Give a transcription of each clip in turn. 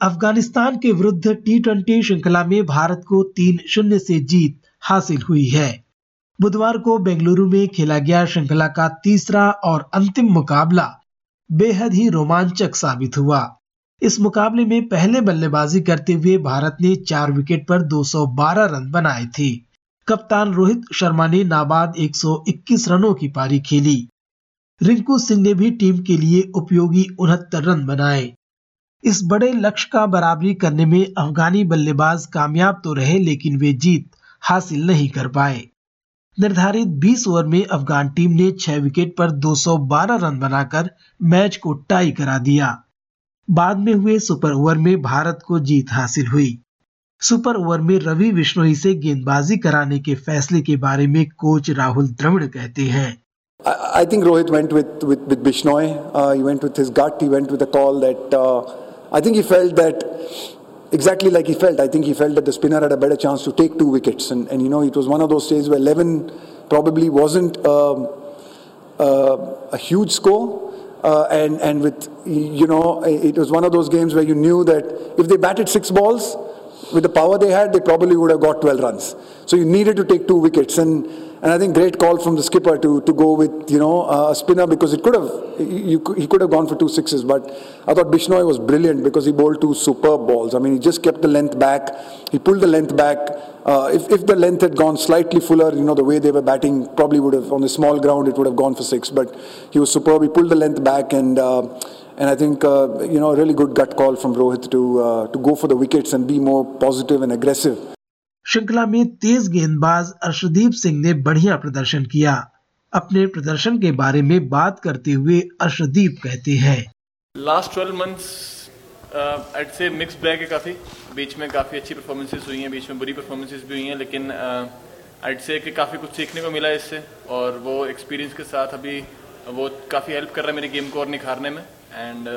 अफ़गानिस्तान के विरुद्ध T twenty श्रृंखला में भारत को तीन शून्य से जीत हासिल हुई है। बुधवार को बेंगलुरु में खेला गया श्रृंखला का तीसरा और अंतिम मुकाबला बेहद ही रोमांचक साबित हुआ। इस मुकाबले में पहले बल्लेबाजी करते हुए भारत ने चार विकेट पर 212 रन बनाए थे। कप्तान रोहित शर्मा ने नाबाद 121 रनों की पारी खेली। रिंकू सिंह ने भी टीम के लिए उपयोगी उनहत्तर रन बनाए। इस बड़े लक्ष्य का बराबरी करने में अफगानी बल्लेबाज कामयाब तो रहे लेकिन वे जीत हासिल नहीं कर पाए निर्धारित 20 ओवर में अफगान टीम ने 6 विकेट पर 212 रन बनाकर मैच को टाई करा दिया बाद में हुए सुपर ओवर में भारत को जीत हासिल हुई सुपर ओवर में रवि बिश्नोई से गेंदबाजी कराने के फैसले के बारे में कोच राहुल द्रविड़ कहते हैं I think Rohit went with with, with Bishnoi. Uh, he went with his gut. He went with a call that uh, I think he felt that exactly like he felt. I think he felt that the spinner had a better chance to take two wickets. And, and you know, it was one of those days where 11 probably wasn't um, uh, a huge score. Uh, and, and with, you know, it was one of those games where you knew that if they batted six balls, with the power they had, they probably would have got 12 runs. So you needed to take two wickets. And and I think great call from the skipper to, to go with, you know, a spinner because it could have, you, he could have gone for two sixes. But I thought Bishnoi was brilliant because he bowled two superb balls. I mean, he just kept the length back. He pulled the length back. Uh, if, if the length had gone slightly fuller, you know, the way they were batting probably would have, on the small ground, it would have gone for six. But he was superb. He pulled the length back and, uh, and I think, uh, you know, a really good gut call from Rohit to, uh, to go for the wickets and be more positive and aggressive. श्रृंखला में तेज गेंदबाज अर्शदीप सिंह ने बढ़िया प्रदर्शन किया। अपने प्रदर्शन के बारे में बात करते हुए अर्शदीप कहते हैं। Last twelve months it's a mix bag है काफ़ी। बीच में काफ़ी अच्छी परफॉर्मेंसेस हुई हैं बीच में बुरी परफॉर्मेंसेस भी हुई हैं लेकिन एट uh, से कि काफ़ी कुछ सीखने को मिला इससे और वो एक्सपीरियंस के साथ अभी वो काफ़ी हेल्प कर रहा है मेरी गेम को और निखारने में। एंड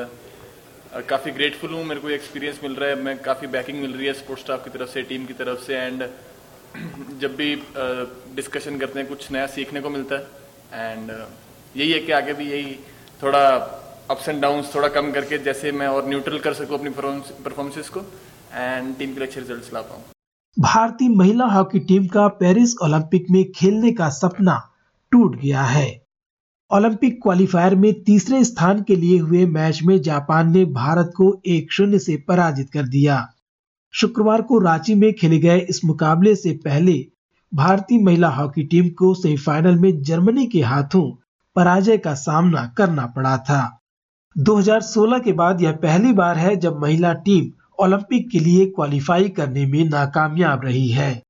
काफ़ी ग्रेटफुल हूँ, मेरे को एक्सपीरियंस मिल रहा है, मैं काफ़ी बैकिंग मिल रही है स्पोर्ट्स स्टाफ की तरफ़ से टीम की तरफ़ से एंड जब भी डिस्कशन करते हैं, कुछ नया सीखने को मिलता है एंड यही है कि आगे भी यही थोड़ा अप्स एंड डाउन थोड़ा कम करके जैसे मैं और न्यूट्रल कर सकूँ अपनी परफॉर्मेंसेस को एंड टीम के लिए अच्छे रिज़ल्ट ला पाऊँ। भारतीय महिला हॉकी टीम का पेरिस ओलंपिक में खेलने का सपना टूट गया है। ओलंपिक क्वालिफायर में तीसरे स्थान के लिए हुए मैच में जापान ने भारत को एक शून्य से पराजित कर दिया। शुक्रवार को रांची में खेले गए इस मुकाबले से पहले भारतीय महिला हॉकी टीम को सेमीफाइनल में जर्मनी के हाथों पराजय का सामना करना पड़ा था। 2016 के बाद यह पहली बार है जब महिला टीम ओलंपिक के लिए क्वालिफाई करने में नाकामयाब रही है।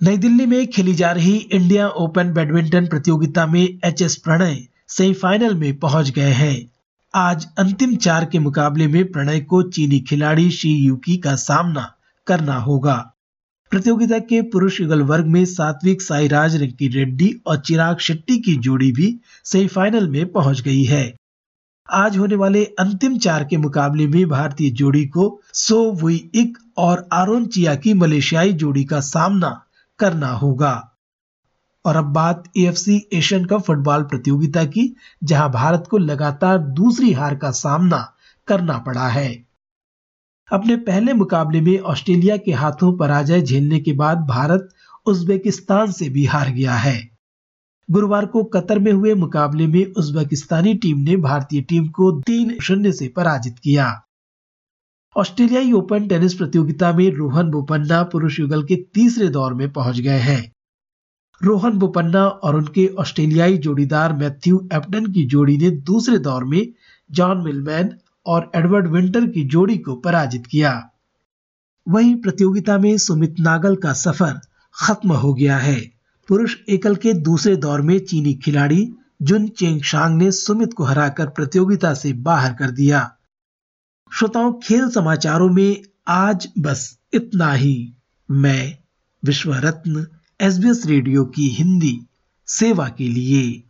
नई दिल्ली में खेली जा रही इंडिया ओपन बैडमिंटन प्रतियोगिता में एच एस प्रणय सेमीफाइनल में पहुँच गए हैं। आज अंतिम चार के मुकाबले में प्रणय को चीनी खिलाड़ी शी यूकी का सामना करना होगा। प्रतियोगिता के पुरुष युगल वर्ग में सात्विक साईराज रिंकी रेड्डी और चिराग शेट्टी की जोड़ी भी सेमीफाइनल में पहुँच गई है। आज होने वाले अंतिम चार के मुकाबले में भारतीय जोड़ी को सो वुई इक और आरोन चिया की मलेशियाई जोड़ी का सामना करना होगा। और अब बात एएफसी एशियन कप फुटबॉल प्रतियोगिता की, जहाँ भारत को लगातार दूसरी हार का सामना करना पड़ा है। अपने पहले मुकाबले में ऑस्ट्रेलिया के हाथों पराजय झेलने के बाद भारत उज्बेकिस्तान से भी हार गया है। गुरुवार को कतर में हुए मुकाबले में उज्बेकिस्तानी टीम ने भारतीय टीम को तीन शून्य से पराजित किया। ऑस्ट्रेलियाई ओपन टेनिस प्रतियोगिता में रोहन बोपन्ना पुरुष युगल के तीसरे दौर में पहुँच गए हैं। रोहन बोपन्ना और उनके ऑस्ट्रेलियाई जोड़ीदार मैथ्यू एप्टन की जोड़ी ने दूसरे दौर में जॉन मिलमैन और एडवर्ड विंटर की जोड़ी को पराजित किया। वहीं प्रतियोगिता में सुमित नागल का सफ़र खत्म हो गया है। पुरुष एकल के दूसरे दौर में चीनी खिलाड़ी जुन चेंग शांग ने सुमित को हराकर प्रतियोगिता से बाहर कर दिया। श्रोताओं, खेल समाचारों में आज बस इतना ही। मैं विश्व रत्न एसबीएस रेडियो की हिंदी सेवा के लिए